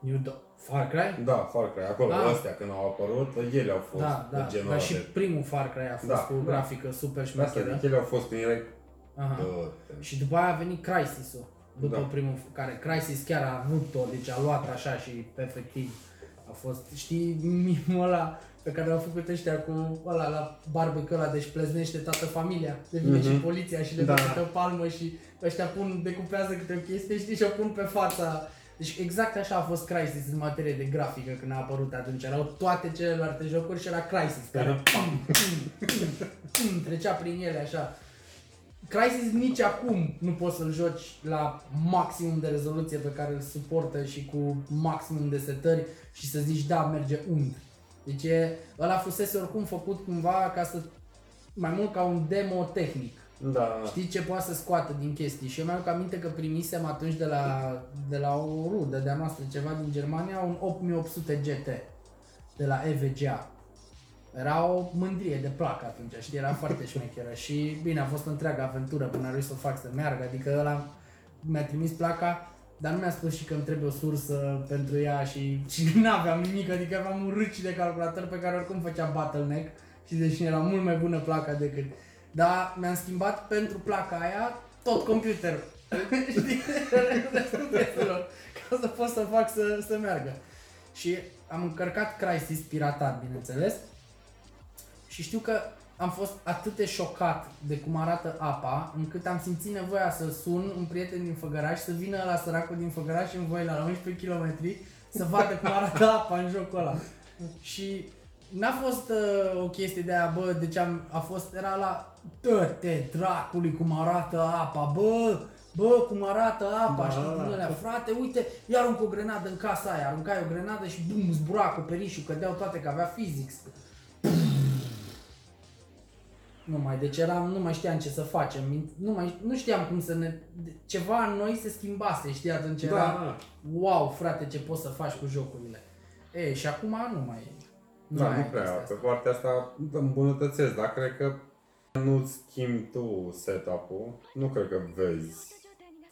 Speaker 1: New Do- Far Cry?
Speaker 2: Da, Far Cry, acolo,
Speaker 1: Ah.
Speaker 2: astea când au apărut, ele au fost
Speaker 1: Da,
Speaker 2: de
Speaker 1: da,
Speaker 2: genul
Speaker 1: dar
Speaker 2: ăla
Speaker 1: și
Speaker 2: de...
Speaker 1: primul Far Cry a fost
Speaker 2: Da,
Speaker 1: cu
Speaker 2: da.
Speaker 1: grafică super
Speaker 2: De asta,
Speaker 1: șmecheră.
Speaker 2: deci ele au fost când erai...
Speaker 1: Aha.
Speaker 2: Dă-te.
Speaker 1: Și după aia a venit Crysis-ul. După
Speaker 2: Da.
Speaker 1: primul, care Crysis chiar a avut-o, deci a luat așa și efectiv a fost, știi, mimul ăla pe care l-au făcut ăștia cu ăla la barbecue ăla, deci pleznește toată familia, devine
Speaker 2: Mhm.
Speaker 1: și poliția și le
Speaker 2: Da.
Speaker 1: dă câte o palmă și ăștia pun, decupează câte o chestie, știi, și o pun pe fața. Deci exact așa a fost Crysis în materie de grafică când a apărut atunci. Erau toate celelalte jocuri și era Crysis care
Speaker 2: Aha.
Speaker 1: pam, pum, pum, pum, trecea prin ele așa. Crysis nici acum nu poți să-l joci la maximum de rezoluție pe care îl suportă și cu maximum de setări și să zici da, merge und. Deci e, ăla fusese oricum făcut cumva ca să mai mult ca un demo tehnic.
Speaker 2: Da,
Speaker 1: Știi ce poate să scoată din chestii și eu mi-aduc aminte că primisem atunci de la, de la o rudă de-a noastră ceva din Germania un 8800 GT de la EVGA. Era o mândrie de placă atunci, știi, era foarte șmecheră și bine, a fost o întreagă aventură până a reușit să o fac să meargă, adică ăla mi-a trimis placa, dar nu mi-a spus și că îmi trebuie o sursă pentru ea și, și n-aveam nimic, adică aveam un râci de calculator pe care oricum făcea bottleneck și deși era mult mai bună placa decât dar mi-am schimbat pentru placa aia tot computerul. Știi? Restul pieselor, ca să pot să fac să, să meargă. Și am încărcat Crysis piratat, bineînțeles. Și știu că am fost atât de șocat de cum arată apa, încât am simțit nevoia să sun un prieten din Făgăraș, să vină la săracul din Făgăraș în voi la 11 km, să vadă cum arată apa în jocul ăla. Și n-a fost uh, o chestie de aia, bă, deci am, a fost, era la, dă-te dracului cum arată apa, bă, bă, cum arată apa,
Speaker 2: Da,
Speaker 1: știi,
Speaker 2: da,
Speaker 1: din
Speaker 2: da.
Speaker 1: alea, frate, uite, i arunc o grenadă în casa aia, aruncai o grenadă și bum, zbura acoperișul, cădeau toate, că avea physics. Nu mai, deci eram, nu mai știam ce să facem, nu, mai, nu știam cum să ne, ceva în noi se schimbase, știi, atunci era,
Speaker 2: da,
Speaker 1: wow, frate, ce poți să faci cu jocurile. E, și acum nu mai e.
Speaker 2: da,
Speaker 1: mai
Speaker 2: nu
Speaker 1: ai
Speaker 2: prea.
Speaker 1: chestia
Speaker 2: Pe
Speaker 1: asta.
Speaker 2: partea asta îmbunătățesc, dar cred că nu schimbi tu setup-ul, nu cred că vezi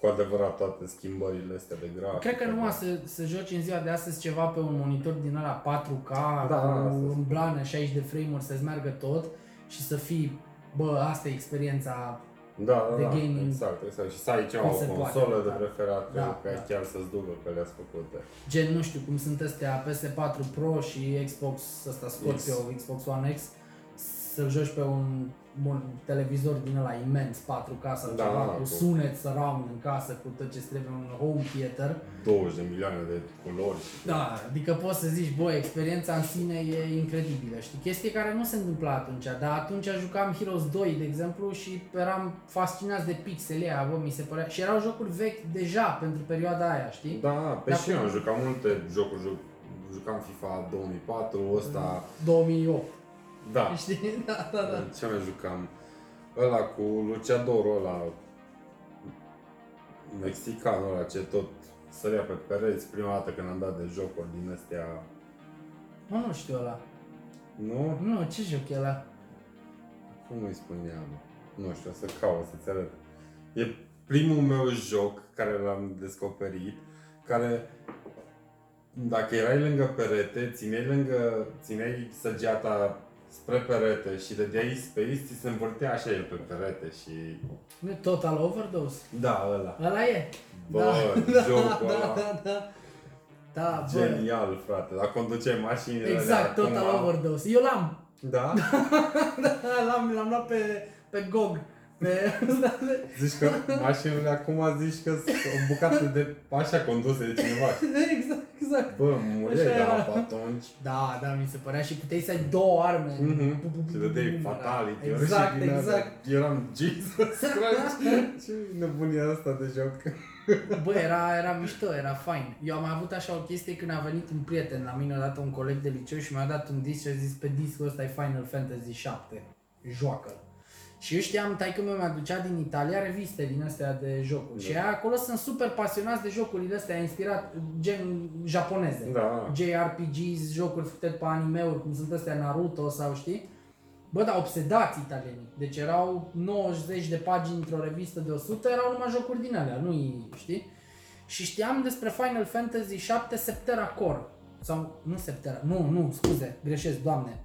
Speaker 2: cu adevărat toate schimbările astea de grafică.
Speaker 1: Cred că numai să, să joci în ziua de astăzi ceva pe un monitor din ăla 4K,
Speaker 2: Da,
Speaker 1: cu
Speaker 2: asta
Speaker 1: în blană 60 de frame-uri să-ți meargă tot și să fii, bă, asta e experiența
Speaker 2: Da, da,
Speaker 1: de
Speaker 2: da,
Speaker 1: gaming.
Speaker 2: exact, exact. Și să ai ceva
Speaker 1: Cum
Speaker 2: o
Speaker 1: se poate,
Speaker 2: consolă de
Speaker 1: da.
Speaker 2: preferat,
Speaker 1: Da,
Speaker 2: ca
Speaker 1: da.
Speaker 2: chiar să-ți ducă că le-ați făcute.
Speaker 1: gen, nu știu cum sunt astea PS4 Pro și Xbox ăsta Scorpio,
Speaker 2: X.
Speaker 1: Xbox One X, să-l joci pe un, un televizor din ăla imens 4K sau
Speaker 2: Da,
Speaker 1: ceva,
Speaker 2: da,
Speaker 1: cu
Speaker 2: cu-
Speaker 1: sunet surround în casă, cu tot ce trebuie un home theater.
Speaker 2: 20 de milioane de culori. și-
Speaker 1: Da, adică poți să zici, bă, experiența în sine e incredibilă, știi? Chestie care nu se întâmpla atunci, dar atunci jucam Heroes 2, de exemplu, și eram fascinați de pixelii aia, bă, mi se părea... Și erau jocuri vechi deja pentru perioada aia, știi?
Speaker 2: Da, pe
Speaker 1: Dar
Speaker 2: și eu
Speaker 1: cum-
Speaker 2: am jucat multe jocuri, juc, jucam FIFA 2004, ăsta,
Speaker 1: 2008,
Speaker 2: da,
Speaker 1: știi? Da, da, da.
Speaker 2: ce mai jucam? Ăla cu Luciadoro, ăla mexicanul ăla ce tot sărea pe pereți prima dată când am dat de jocuri din astea,
Speaker 1: Mă, nu știu ăla.
Speaker 2: nu?
Speaker 1: Nu, ce joc e ăla?
Speaker 2: Cum îi spuneam? Nu știu, o să caut, să-ți arăt. E primul meu joc care l-am descoperit, care dacă erai lângă perete, țineai lângă, țineai săgeata spre perete și dădeai space, ți se învârtea așa el pe perete și...
Speaker 1: Nu e Total Overdose?
Speaker 2: Da, ăla.
Speaker 1: Ăla e?
Speaker 2: Bă,
Speaker 1: da,
Speaker 2: jocul
Speaker 1: da,
Speaker 2: ăla.
Speaker 1: da, da. Da, bă.
Speaker 2: Genial, frate. Dar conduceai mașinile
Speaker 1: Exact,
Speaker 2: alea
Speaker 1: Total
Speaker 2: acum-
Speaker 1: Overdose. Eu l-am.
Speaker 2: Da?
Speaker 1: Da, l-am, l-am luat pe, pe GOG. Pe...
Speaker 2: Zici că mașinile acum zici că sunt o bucată de așa conduse de cineva.
Speaker 1: exact, exact.
Speaker 2: Bă, mureai
Speaker 1: Așa
Speaker 2: de
Speaker 1: era.
Speaker 2: apă atunci.
Speaker 1: Da, da, mi se părea și puteai să ai două arme.
Speaker 2: Mhm.
Speaker 1: Bu- bu- bu-
Speaker 2: Și
Speaker 1: bu-
Speaker 2: dădeai
Speaker 1: bu-
Speaker 2: fatality.
Speaker 1: era-
Speaker 2: ori și
Speaker 1: Exact,
Speaker 2: din alea.
Speaker 1: exact.
Speaker 2: Eram Jesus Christ. Ce nebunia asta de joc.
Speaker 1: Bă, era, era mișto, era fain. Eu am avut așa o chestie când a venit un prieten la mine odată, un coleg de liceu și mi-a dat un disc și a zis pe discul ăsta e Final Fantasy 7. Joacă. Și eu știam, taică meu mi-aducea din Italia reviste din astea de jocuri. Și aia acolo sunt super pasionați de jocurile astea, inspirat gen japoneze.
Speaker 2: Da.
Speaker 1: JRPGs, jocuri făcute pe anime-uri, cum sunt astea Naruto sau știi? Bă, dar obsedați italienii. Deci erau 90 de pagini într-o revistă de 100, erau numai jocuri din alea, nu știi? Și știam despre Final Fantasy 7 Septera Core. Sau, nu Septera, nu, nu, scuze, greșesc, doamne.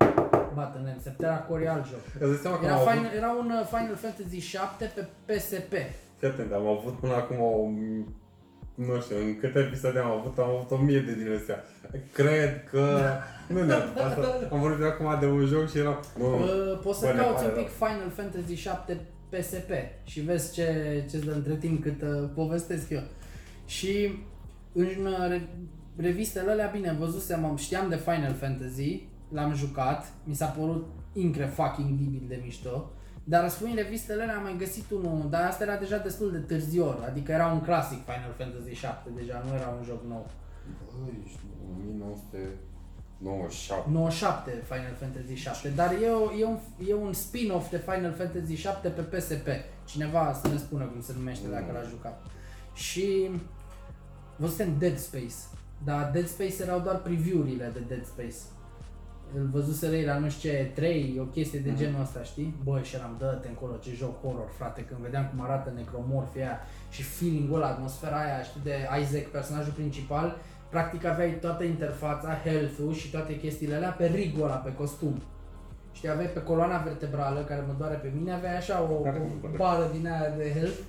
Speaker 1: Bat în lemn, Septera Core e alt joc.
Speaker 2: Îți dai seama că
Speaker 1: Era,
Speaker 2: am avut,
Speaker 1: Final, era un uh, Final Fantasy 7 pe PSP.
Speaker 2: fii atent, am avut până acum o, nu știu, în câte episoade am avut, am avut o mie de din astea. Cred că, nu ne asta, am vorbit acum de un joc și eram, nu,
Speaker 1: Uh, poți să
Speaker 2: Bă, ne
Speaker 1: cauți
Speaker 2: pare
Speaker 1: un pic Final Fantasy 7 PSP și vezi ce ce dă între timp cât uh, povestesc eu. Și în uh, re, revistele alea, bine, văzusem, am- știam de Final Fantasy, l-am jucat, mi s-a părut incre fucking dibil de mișto. Dar spui în revistele alea am mai găsit unul, dar asta era deja destul de târziu, adică era un clasic Final Fantasy 7 deja, nu era un joc nou.
Speaker 2: băi, ești 1997.
Speaker 1: 97 Final Fantasy 7, dar e, o, e, un, e un spin-off de Final Fantasy 7 pe PSP. Cineva să ne spună cum se numește dacă l-a jucat. Și văzusem Dead Space, dar Dead Space erau doar preview-urile de Dead Space. Îl văzuseră ei la nu știu ce, 3, o chestie de genul ăsta, știi? Bă, și eram, dă-te încolo, ce joc horror, frate, când vedeam cum arată necromorfii aia și feeling-ul ăla, atmosfera aia, știi, de Isaac, personajul principal, practic aveai toată interfața, health-ul și toate chestiile alea pe rigul ăla, pe costum. Știi, aveai pe coloana vertebrală, care mă doare pe mine, aveai așa o,
Speaker 2: Care mă
Speaker 1: o
Speaker 2: doare?
Speaker 1: bară din aia de health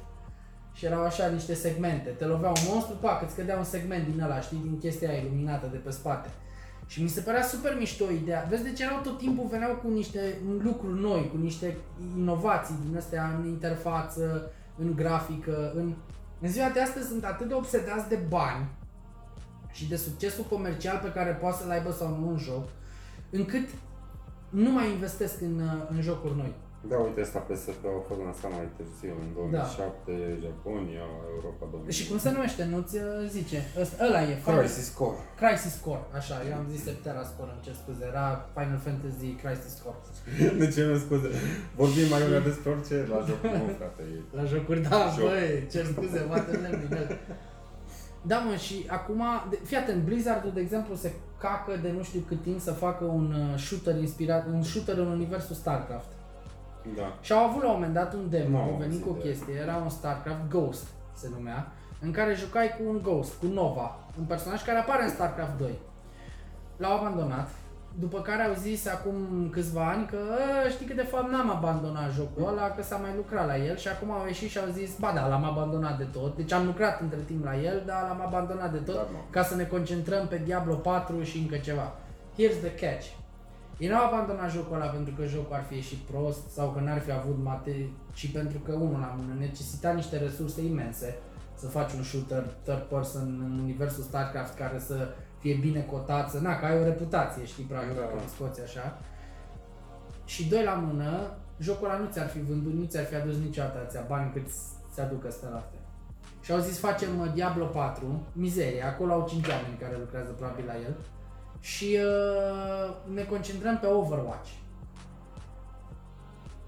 Speaker 1: și erau așa niște segmente. Te lovea un monstru, pac, îți cădea un segment din ăla, știi, din chestia aia iluminată de pe spate. Și mi se părea super mișto ideea. Vezi, deci erau tot timpul, veneau cu niște lucruri noi, cu niște inovații din astea în interfață, în grafică, în... În ziua de astăzi sunt atât de obsedați de bani și de succesul comercial pe care poate să-l aibă sau nu un joc, încât nu mai investesc în, în jocuri noi.
Speaker 2: Da, uite, asta PSP a fost lansat mai târziu, în 2007, Japonia, Europa 2000.
Speaker 1: Da. Și cum se numește, nu-ți uh, zice? Ăsta, ăla e, Final-
Speaker 2: Crisis Core.
Speaker 1: Crisis Core, așa, eu am zis Septera Score, îmi cer scuze, era Final Fantasy Crisis Core.
Speaker 2: De ce nu scuze? Vorbim mai mult despre orice la jocul meu, frate. e-
Speaker 1: La jocuri, da,
Speaker 2: Joc.
Speaker 1: băi, cer scuze, bate în lemn din el. Da, mă, și acum, de- fii atent, Blizzard, de exemplu, se cacă de nu știu cât timp să facă un uh, shooter inspirat, un shooter în universul StarCraft.
Speaker 2: Da.
Speaker 1: Și au avut la un moment dat un demo,
Speaker 2: Nu
Speaker 1: au
Speaker 2: am
Speaker 1: venit
Speaker 2: auzit
Speaker 1: cu o
Speaker 2: de-
Speaker 1: chestie, era un StarCraft Ghost, se numea, în care jucai cu un Ghost, cu Nova, un personaj care apare în StarCraft 2. L-au abandonat, după care au zis acum câțiva ani că "Ă, știi că de fapt n-am abandonat jocul ăla, că s-a mai lucrat la el și acum au ieșit și au zis ba da, l-am abandonat de tot, deci am lucrat între timp la el, dar l-am abandonat de tot
Speaker 2: Da, mă.
Speaker 1: ca să ne concentrăm pe Diablo 4 și încă ceva. Here's the catch. Ei n-au abandonat jocul ăla pentru că jocul ar fi ieșit prost sau că n-ar fi avut mate, ci pentru că unul la mână necesita niște resurse imense să faci un shooter third person în universul StarCraft care să fie bine cotat, să, na, că ai o reputație, știi, practic,
Speaker 2: Da.
Speaker 1: da. când scoți așa. Și doi la mână, jocul ăla nu ți-ar fi vândut, nu ți-ar fi adus niciodată atâția bani cât ți aduc ăsta la astea. Și au zis facem uh, Diablo 4, mizerie, acolo au 5 oameni care lucrează probabil la el. Și uh, ne concentrăm pe Overwatch.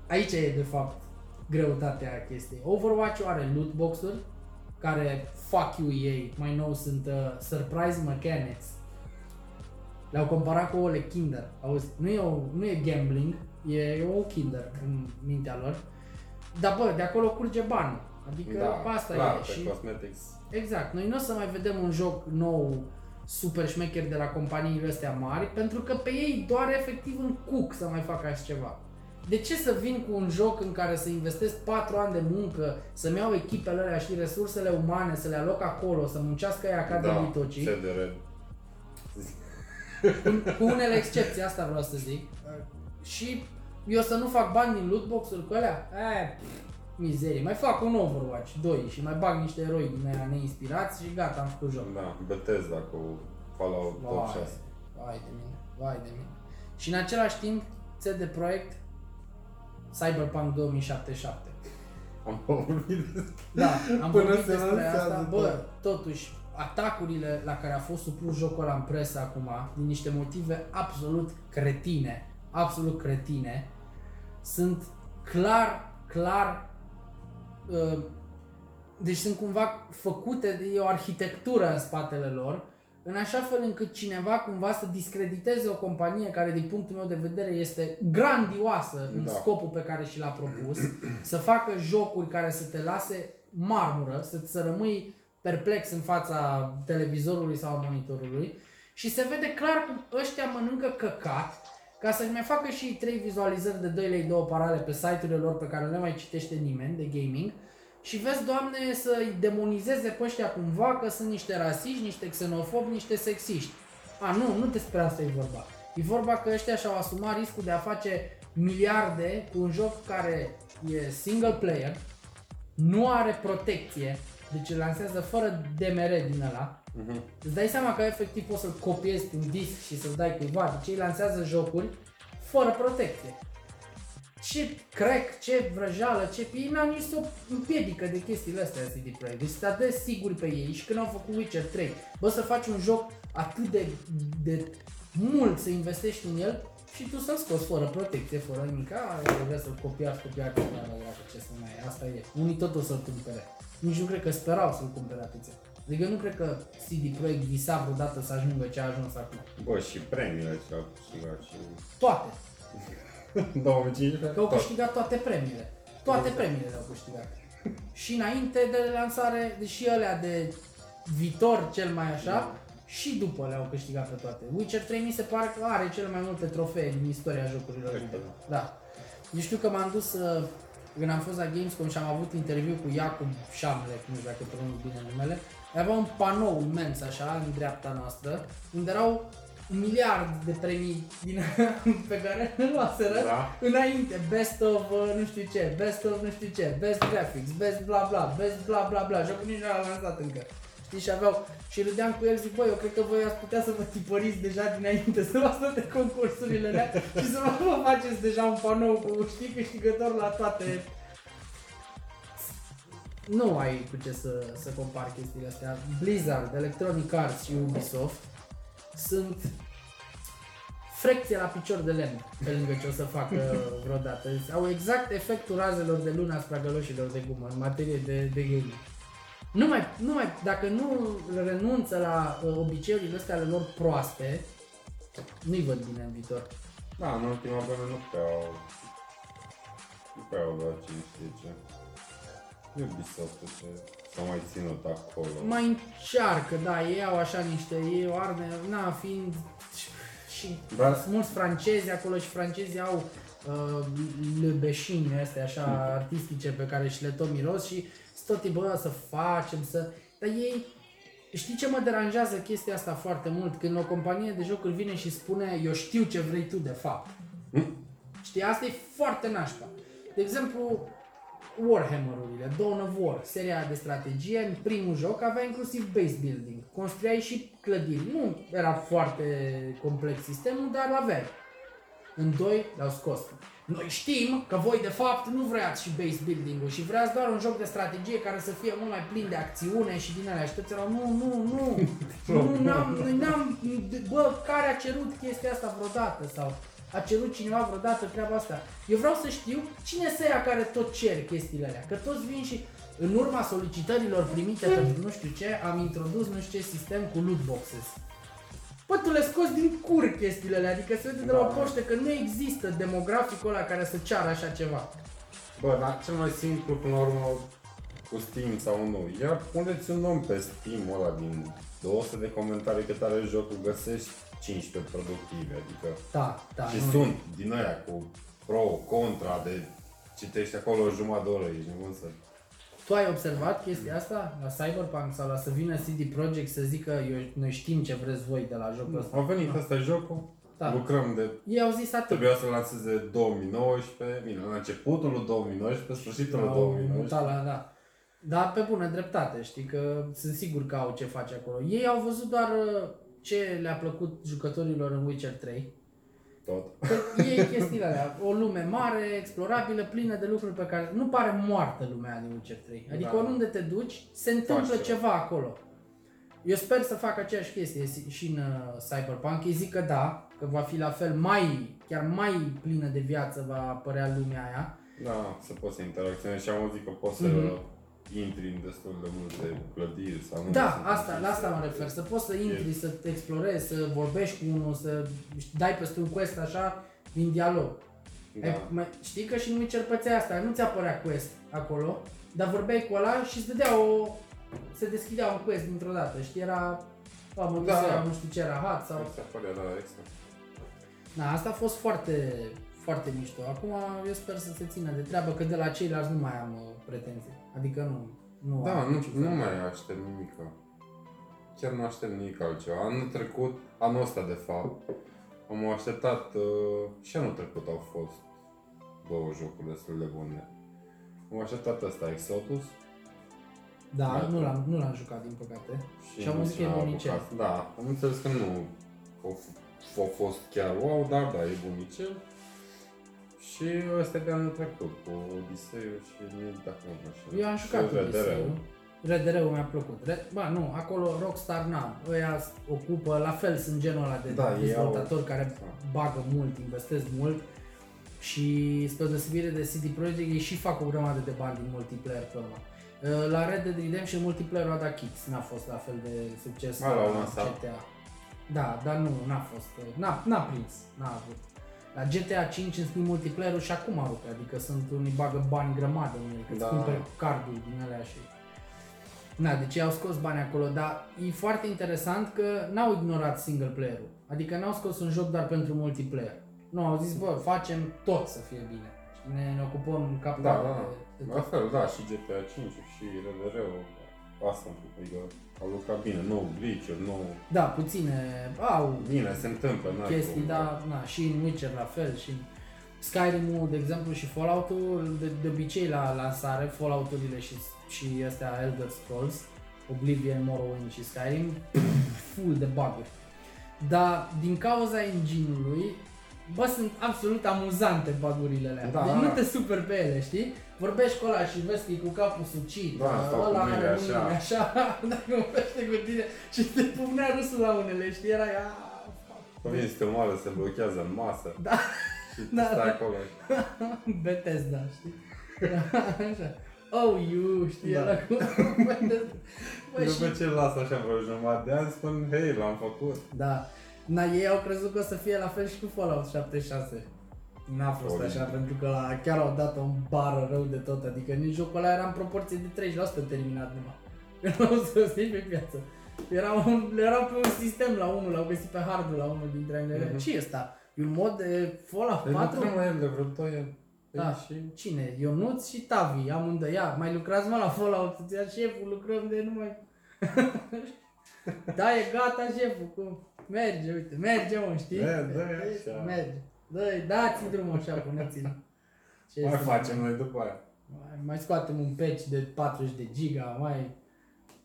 Speaker 1: Aici e de fapt greutatea chestiei. Overwatch are loot box-uri care fuck you ei, mai nou sunt uh, surprise mechanics. Le-au comparat cu ouăle Kinder. Auzi, nu e, o, nu e gambling, e, e o Kinder în mintea lor. Dar bă, de acolo curge banul. Adică
Speaker 2: Da,
Speaker 1: asta
Speaker 2: clar,
Speaker 1: e.
Speaker 2: pe
Speaker 1: Și
Speaker 2: cosmetics.
Speaker 1: Exact. Noi nu o să mai vedem un joc nou super șmecher de la companiile astea mari, pentru că pe ei doar efectiv în cuc să mai facă așa ceva. De ce să vin cu un joc în care să investesc 4 ani de muncă, să-mi iau echipele alea și resursele umane, să le aloc acolo, să muncească ea ca de
Speaker 2: Da,
Speaker 1: litocii,
Speaker 2: CDR.
Speaker 1: cu, cu unele excepții, asta vreau să zic. Și eu să nu fac bani din lootbox-uri cu alea? E, mizerie. Mai fac un Overwatch 2 și mai bag niște eroi din aia neinspirați și gata, am făcut joc.
Speaker 2: Da, Bethesda cu Fallout
Speaker 1: Vai,
Speaker 2: 86.
Speaker 1: vai de mine, vai de mine. Și în același timp, CD Projekt Cyberpunk 2077.
Speaker 2: Am vorbit despre...
Speaker 1: Da, am
Speaker 2: Până
Speaker 1: vorbit
Speaker 2: se
Speaker 1: despre
Speaker 2: lansează,
Speaker 1: asta. Bă,
Speaker 2: da.
Speaker 1: totuși, atacurile la care a fost supus jocul ăla în presă acum, din niște motive absolut cretine, absolut cretine, sunt clar, clar, uh, deci sunt cumva făcute, de e o arhitectură în spatele lor, în așa fel încât cineva cumva să discrediteze o companie care, din punctul meu de vedere, este grandioasă în
Speaker 2: Da.
Speaker 1: scopul pe care și l-a propus, să facă jocuri care să te lase marmură, să, să rămâi perplex în fața televizorului sau a monitorului și se vede clar cum ăștia mănâncă căcat ca să-și mai facă și trei vizualizări de 2 lei 2 parale pe site-urile lor pe care nu le mai citește nimeni de gaming și vezi, doamne, să-i demonizeze pe ăștia cumva că sunt niște rasiști, niște xenofobi, niște sexiști. A, nu, nu despre asta e vorba. E vorba că ăștia și-au asumat riscul de a face miliarde cu un joc care e single player, nu are protecție, deci îl lansează fără DMR din ăla.
Speaker 2: Mhm.
Speaker 1: Îți dai seama că efectiv poți să-l copiezi pe un disc și să-l dai cuiva, deci ei lansează jocuri fără protecție. Ce crack, ce vrăjală, ce... Ei n-au nici să o împiedică de chestiile astea CD Projekt. Deci să te siguri pe ei și când au făcut Witcher 3, bă să faci un joc atât de, de mult să investești în el și tu să-l scoți fără protecție, fără nimic. A, vrea să-l copiați, copiați, copiați, ce să mai e, asta e. Unii tot o să-l cumpere. Nici nu cred că sperau să-l cumpere atâția. Adică eu nu cred că CD Projekt visa vreodată să ajungă ce a ajuns acum.
Speaker 2: Bă, și premiile ce au câștigat și...
Speaker 1: Toate.
Speaker 2: 2015?
Speaker 1: Că au
Speaker 2: tot.
Speaker 1: câștigat toate premiile. Toate premiile le-au câștigat. Și înainte de lansare, și alea de viitor cel mai așa, și după le-au câștigat pe toate. Witcher 3 mi se pare că are cele mai multe trofee din istoria jocurilor
Speaker 2: Cred că
Speaker 1: video. Da. Eu știu că m-am dus uh, când am fost la Gamescom și am avut interviu cu Iacob Șamlec, nu știu dacă pronunț bine numele, avea un panou imens așa în dreapta noastră, unde erau un miliard de premii din pe care le luaseră
Speaker 2: Da.
Speaker 1: înainte, best of uh, nu știu ce, best of nu știu ce, best graphics, best bla bla, best bla bla bla, jocul nici nu l-a lansat încă. Știi, și aveau, și râdeam cu el, zic, băi, eu cred că voi ați putea să vă tipăriți deja dinainte, să luați toate concursurile alea și să vă faceți deja un panou cu, știi, câștigător la toate. Nu ai cu ce să, să compari chestiile astea. Blizzard, Electronic Arts și Ubisoft sunt frecție la picior de lemn pe lângă ce o să facă vreodată. Au exact efectul razelor de lună asupra găloșilor de gumă în materie de, de gaming. Nu mai, nu mai, dacă nu renunță la uh, obiceiurile astea ale lor proaste, nu-i văd bine în viitor.
Speaker 2: Da, în ultima vreme nu prea au... Nu prea au luat cine știe ce. Ubisoft ce s-a mai ținut acolo.
Speaker 1: Mai încearcă, da, ei au așa niște, ei o arme, na, fiind și
Speaker 2: Dar-
Speaker 1: sunt mulți francezi acolo și francezii au uh, lebeșini astea așa artistice pe care și le tot miros și sunt tot timpul "Bă, să facem, să... Dar ei, știi ce mă deranjează chestia asta foarte mult? Când o companie de jocuri vine și spune eu știu ce vrei tu de fapt. Știi, asta e foarte nașpa. De exemplu, Warhammer-urile, Dawn of War, seria de strategie, în primul joc avea inclusiv base building. Construiai și clădiri. Nu era foarte complex sistemul, dar l-aveai. În 2 l-au scos. Noi știm că voi de fapt nu vreați și base building-ul și vreați doar un joc de strategie care să fie mult mai plin de acțiune și din alea. Și toți erau, nu, nu, nu, nu, n-am, noi n-am, bă, care a cerut chestia asta vreodată sau a cerut cineva vreodată treaba asta. Eu vreau să știu cine să ia care tot cer chestiile alea. Că toți vin și în urma solicitărilor primite pentru nu știu ce, am introdus nu știu ce sistem cu loot boxes. Bă, tu le scoți din cur chestiile alea, adică se vede de la o
Speaker 2: Da.
Speaker 1: poștă că nu există demograficul ăla care să ceară așa ceva.
Speaker 2: Bă, dar cel mai simplu până la urmă cu Steam sau nu, ia puneți un om pe Steam ăla din 200 de comentarii cât are jocul, găsești 15 productive, adică
Speaker 1: Da, da.
Speaker 2: și
Speaker 1: nu-
Speaker 2: sunt din aia cu pro, contra, de citești acolo o jumătate de oră, ești nebun să...
Speaker 1: Tu ai observat chestia asta la Cyberpunk sau la să vină CD Projekt să zică eu, noi știm ce vreți voi de la jocul ăsta?
Speaker 2: A venit ăsta e jocul,
Speaker 1: Da.
Speaker 2: lucrăm de...
Speaker 1: Ei au zis atât.
Speaker 2: Trebuia să lanseze 2019, bine, la începutul lui 2019, sfârșitul lui
Speaker 1: Au
Speaker 2: 2019.
Speaker 1: mutat la, da. Dar pe bună dreptate, știi că sunt sigur că au ce face acolo. Ei au văzut doar uh, ce le-a plăcut jucătorilor în Witcher 3.
Speaker 2: Tot.
Speaker 1: Că e chestiile alea, o lume mare, explorabilă, plină de lucruri pe care nu pare moartă lumea din Witcher 3. Adică
Speaker 2: Da.
Speaker 1: oriunde te duci, se întâmplă
Speaker 2: Faci ceva.
Speaker 1: ceva acolo. Eu sper să facă aceeași chestie și în uh, Cyberpunk. Ei zic că da, că va fi la fel mai, chiar mai plină de viață va apărea lumea aia.
Speaker 2: Da, să poți să interacționezi și am auzit că poți să
Speaker 1: Mhm.
Speaker 2: Intri în destul de multe clădiri sau nu.
Speaker 1: Da,
Speaker 2: sunt
Speaker 1: asta, la asta mă refer, să poți să intri, să te explorezi, să vorbești cu unul, să dai peste un quest așa, din dialog.
Speaker 2: Da.
Speaker 1: Ai, mai, știi că și nu Witcher pățea asta, nu ți apărea quest acolo, dar vorbeai cu ăla și îți dădea o... se deschidea un quest dintr-o dată, știi, era... A, mă
Speaker 2: Da.
Speaker 1: da. nu știu ce era, hat sau...
Speaker 2: Asta apărea, da, exact.
Speaker 1: Da, asta a fost foarte, foarte mișto. Acum eu sper să se țină de treabă, că de la ceilalți nu mai am uh, pretenții. Adică nu, nu
Speaker 2: Da,
Speaker 1: am
Speaker 2: nu,
Speaker 1: niciun
Speaker 2: nu
Speaker 1: fel.
Speaker 2: mai aștept nimic. Chiar nu aștept nimic altceva. Anul trecut, anul ăsta de fapt, am așteptat, uh, și anul trecut au fost două jocuri destul de bune. Am așteptat ăsta, Exodus.
Speaker 1: Da,
Speaker 2: Da.
Speaker 1: nu l-am, nu l-am jucat din păcate. Și am
Speaker 2: nici
Speaker 1: auzit că e
Speaker 2: n-am
Speaker 1: bunicel.
Speaker 2: apucat. Da, am înțeles că nu a f- a fost chiar wow, dar da, e bunicel. Și ăsta de anul trecut, cu Odiseu și dacă nu mă înșel.
Speaker 1: Eu am jucat
Speaker 2: și
Speaker 1: cu
Speaker 2: RDR-ul.
Speaker 1: RDR-ul mi-a plăcut. Re- Bă, nu, acolo Rockstar n-am. Ăia s- ocupă, la fel sunt genul ăla de
Speaker 2: Da, ei
Speaker 1: dezvoltatori
Speaker 2: au-
Speaker 1: care
Speaker 2: da.
Speaker 1: bagă mult, investesc mult și spre deosebire de CD Projekt ei și fac o grămadă de bani din multiplayer pe urmă. Uh, La Red Dead Redemption multiplayer-ul a dat kicks, n-a fost la fel de succes
Speaker 2: A, l-au lansat.
Speaker 1: GTA. Da, dar nu, n-a fost, uh, n-a, n-a prins, n-a avut. La GTA 5 în schimb multiplayer-ul și acum rupe, adică sunt unii bagă bani grămadă în el, că
Speaker 2: Da.
Speaker 1: da. cumperi carduri din alea și... Na, deci ei au scos bani acolo, dar e foarte interesant că n-au ignorat single player-ul. Adică n-au scos un joc doar pentru multiplayer. Nu, au zis, bă, facem tot să fie bine. Și ne, ne ocupăm cap
Speaker 2: Da,
Speaker 1: de,
Speaker 2: da,
Speaker 1: de
Speaker 2: La
Speaker 1: tot.
Speaker 2: fel, da, și GTA 5 și RDR-ul, asta adică au lucrat bine, nou glitch nou,
Speaker 1: Da, puține au
Speaker 2: bine, se întâmplă, n-ai
Speaker 1: chestii,
Speaker 2: cum,
Speaker 1: da, na, și în Witcher la fel, și în Skyrim-ul, de exemplu, și Fallout-ul, de, de obicei la lansare, Fallout-urile și, și astea Elder Scrolls, Oblivion, Morrowind și Skyrim, full de bug Dar din cauza engine-ului, bă, sunt absolut amuzante bagurile alea.
Speaker 2: Da,
Speaker 1: deci
Speaker 2: da,
Speaker 1: nu
Speaker 2: da.
Speaker 1: te super pe ele, știi? Vorbești cu ăla și vezi că e cu capul sucit,
Speaker 2: Da, stau cu
Speaker 1: ăla
Speaker 2: mâinile
Speaker 1: are
Speaker 2: așa.
Speaker 1: mâinile așa, dacă vorbește cu tine și te pumnea râsul la unele, știi? Era ea...
Speaker 2: Că vine să te omoară, se blochează în masă.
Speaker 1: Da.
Speaker 2: Și
Speaker 1: Da,
Speaker 2: stai
Speaker 1: da.
Speaker 2: acolo.
Speaker 1: Bethesda, știi? Așa. Oh, you, știi,
Speaker 2: Da.
Speaker 1: ăla cu Bethesda. Bă,
Speaker 2: După
Speaker 1: și...
Speaker 2: ce las așa vreo jumătate de ani, spun, hei, l-am făcut.
Speaker 1: Da. Na, ei au crezut că o să fie la fel și cu Fallout 76. N-a fost
Speaker 2: Oribil.
Speaker 1: așa, pentru că la, chiar au dat o bară rău de tot, adică nici jocul ăla era în proporție de 30% terminat numai. Eu nu am să nici pe viață. Era, un, era pe un sistem la unul, l-au găsit pe hardul la unul dintre ele.
Speaker 2: Mhm.
Speaker 1: Ce e ăsta? E un mod de Fallout
Speaker 2: Deci
Speaker 1: 4?
Speaker 2: lucrăm la el de vreo 2 ani. Păi
Speaker 1: Da.
Speaker 2: Și...
Speaker 1: Cine? Ionuț și Tavi, amândoi. Ia, mai lucrați mă la Fallout, ți șeful, lucrăm de numai... da, e gata șeful, cum? Merge, uite, merge mă, știi?
Speaker 2: Da, dă-i așa.
Speaker 1: Merge. Dă-i, dați drumul așa, puneți-l. Ce
Speaker 2: Mai
Speaker 1: să-
Speaker 2: facem noi după aia.
Speaker 1: Mai, mai scoatem un patch de 40 de giga, mai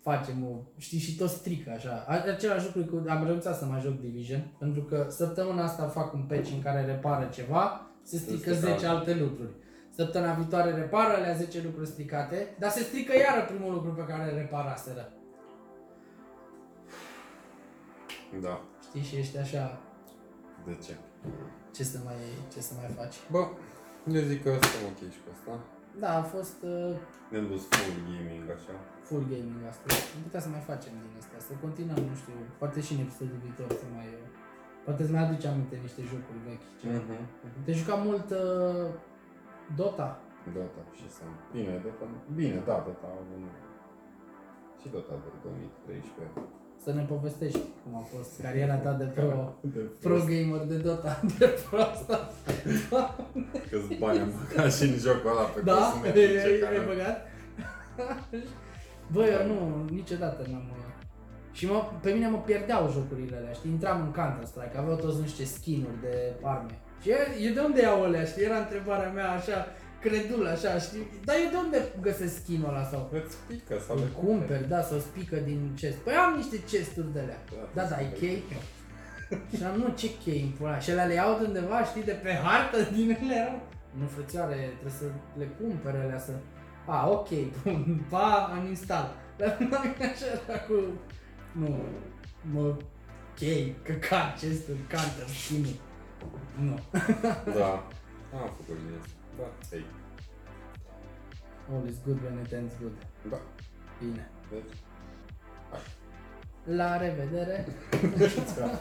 Speaker 1: facem o, știi, și tot strică așa. A- Același lucru cu, am renunțat să mai joc Division, pentru că săptămâna asta fac un patch în care repară ceva, se strică
Speaker 2: strică
Speaker 1: 10
Speaker 2: altele.
Speaker 1: alte lucruri. Săptămâna viitoare repară alea 10 lucruri stricate, dar se strică iară primul lucru pe care îl reparaseră.
Speaker 2: Da.
Speaker 1: Știi, și ești așa,
Speaker 2: De ce?
Speaker 1: ce să mai, ce să mai faci.
Speaker 2: Bă, eu zic că suntem ok și cu asta.
Speaker 1: Da, a fost uh,
Speaker 2: Ne-am dus full gaming așa.
Speaker 1: full gaming asta. Am putea să mai facem din asta, să continuăm, nu știu, poate și în episodul viitor să mai... uh, Poate să mai aduce aminte niște jocuri vechi. ceva.
Speaker 2: Mhm.
Speaker 1: Te juca mult uh, Dota?
Speaker 2: Dota și să... Bine, Dota... Bine, da, Dota a avut... Și Dota de 2013.
Speaker 1: Să ne povestești cum a fost cariera ta de pro,
Speaker 2: De
Speaker 1: pro gamer de Dota, de pro asta.
Speaker 2: Câți bani am băgat și în jocul ăla pe
Speaker 1: Da?
Speaker 2: cosmetice
Speaker 1: Ai
Speaker 2: care...
Speaker 1: ai băgat? Bă, eu nu, niciodată n-am... uh, Și mă, pe mine mă pierdeau jocurile alea, știi? Intram în Counter-Strike, aveau toți niște skin-uri de arme. Și eu, eu de unde iau alea, știi? Era întrebarea mea așa, credul așa, știi? Dar eu de unde găsesc skin-ul ăla sau?
Speaker 2: Îți pică sau
Speaker 1: Îl
Speaker 2: le
Speaker 1: cumperi, da, sau spică din chest. Păi am niște chesturi de alea. Da, da, ai
Speaker 2: super.
Speaker 1: chei? Și am, nu, ce chei în pula? Și alea le iau de undeva, știi, de pe hartă din ele erau? Nu, frățioare, trebuie să le cumpere alea să... A, ok, bun, pa, am install. Dar nu am așa era cu... Nu, mă, chei, căcat, chesturi, counter, skin Nu.
Speaker 2: Da. Am făcut din asta. Da, ei.
Speaker 1: All is good when it ends good.
Speaker 2: Da.
Speaker 1: Bine.
Speaker 2: Deci,
Speaker 1: La revedere!
Speaker 2: Ciao.